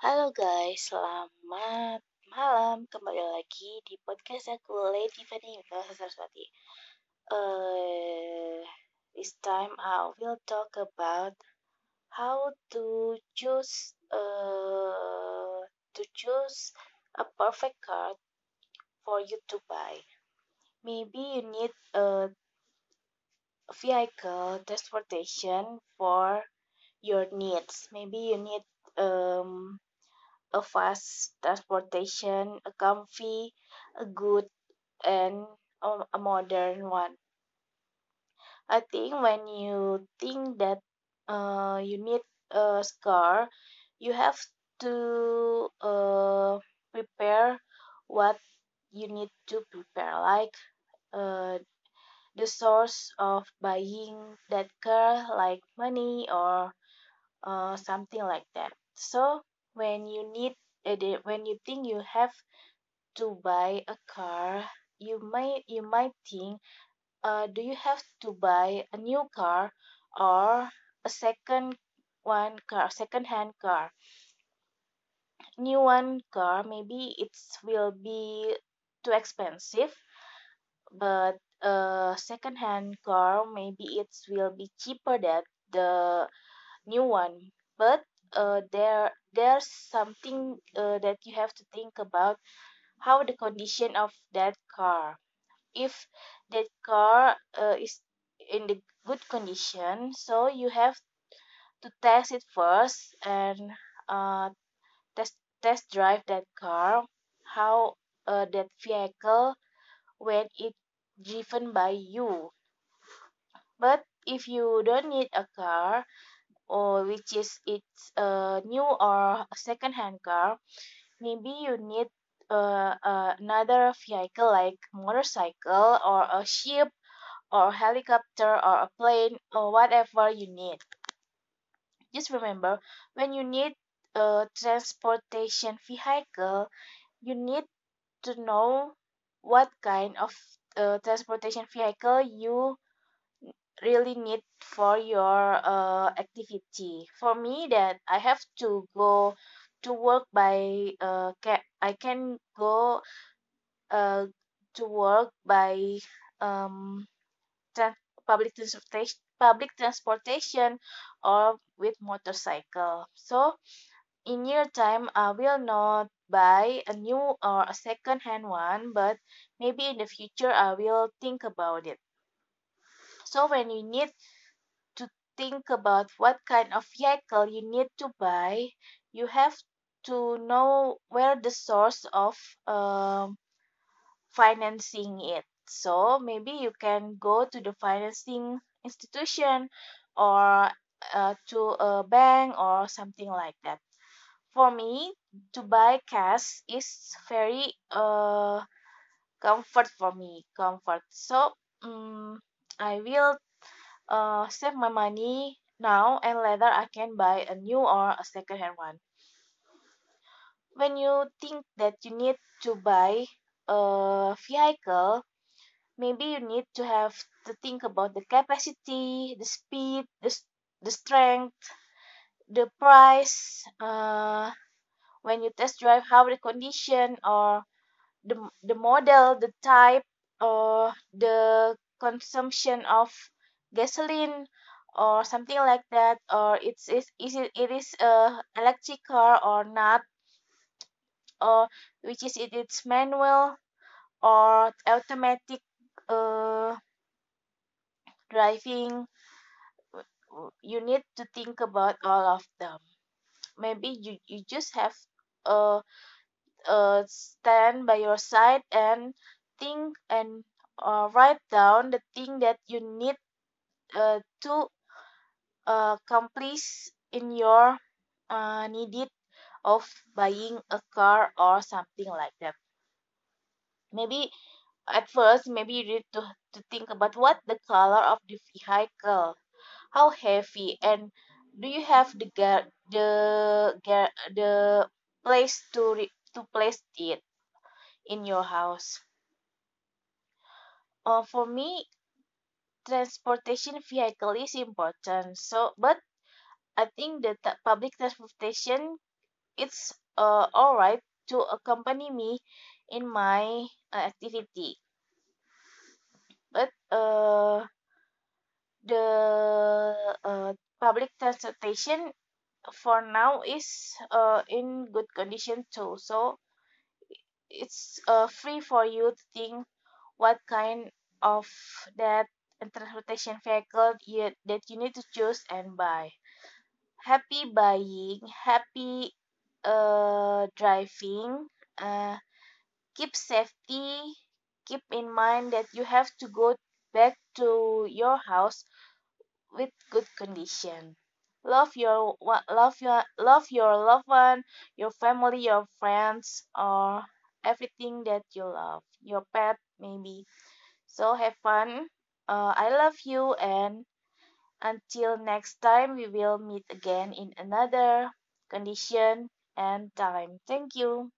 Halo guys, selamat malam. Kembali lagi di podcast aku Lady Vanessa Saraswati. Uh, this time I will talk about how to choose uh, to choose a perfect card for you to buy. Maybe you need a vehicle transportation for your needs. Maybe you need um a fast transportation, a comfy, a good, and a modern one. I think when you think that uh, you need a car, you have to uh, prepare what you need to prepare, like uh, the source of buying that car, like money or uh, something like that. So when you need when you think you have to buy a car, you might you might think, uh, do you have to buy a new car or a second one car, second hand car? New one car maybe it will be too expensive, but a second hand car maybe it will be cheaper than the new one. But uh, there there's something uh, that you have to think about how the condition of that car. If that car uh, is in the good condition so you have to test it first and uh, test test drive that car how uh, that vehicle when it driven by you. But if you don't need a car or which is it's a new or second hand car maybe you need uh, uh, another vehicle like motorcycle or a ship or helicopter or a plane or whatever you need. Just remember when you need a transportation vehicle you need to know what kind of uh, transportation vehicle you really need for your uh, activity. For me that i have to go to work by uh, i can go uh, to work by um, tra- public transportation public transportation or with motorcycle. So in your time i will not buy a new or a second hand one but maybe in the future i will think about it so when you need to think about what kind of vehicle you need to buy you have to know where the source of um, financing it. So maybe you can go to the financing institution or uh, to a bank or something like that. For me, to buy cash is very uh, comfort for me, comfort. So um, I will uh, save my money now and later I can buy a new or a second hand one. When you think that you need to buy a vehicle, maybe you need to have to think about the capacity, the speed, the, the strength, the price, uh, when you test drive, how the condition or the, the model, the type, or the consumption of gasoline or something like that, or it's, it's is it, it is a electric car or not, or which is it it's manual or automatic uh, driving you need to think about all of them. Maybe you, you just have a, a stand by your side and think and uh, write down the thing that you need uh, to uh, accomplish in your uh, needed of buying a car or something like that. Maybe at first maybe you need to, to think about what the color of the vehicle how heavy and do you have the the the place to to place it in your house uh, for me transportation vehicle is important. So but i think the public transportation it's uh, alright to accompany me in my uh, activity. But uh, the uh, public transportation for now is uh, in good condition too. So it's uh, free for you to think what kind of that transportation vehicle you, that you need to choose and buy. Happy buying happy uh, driving uh, keep safety keep in mind that you have to go back to your house with good condition. Love your love your love your loved one your family your friends or everything that you love your pet maybe. So have fun. Uh, i love you and until next time we will meet again in another condition and time. Thank you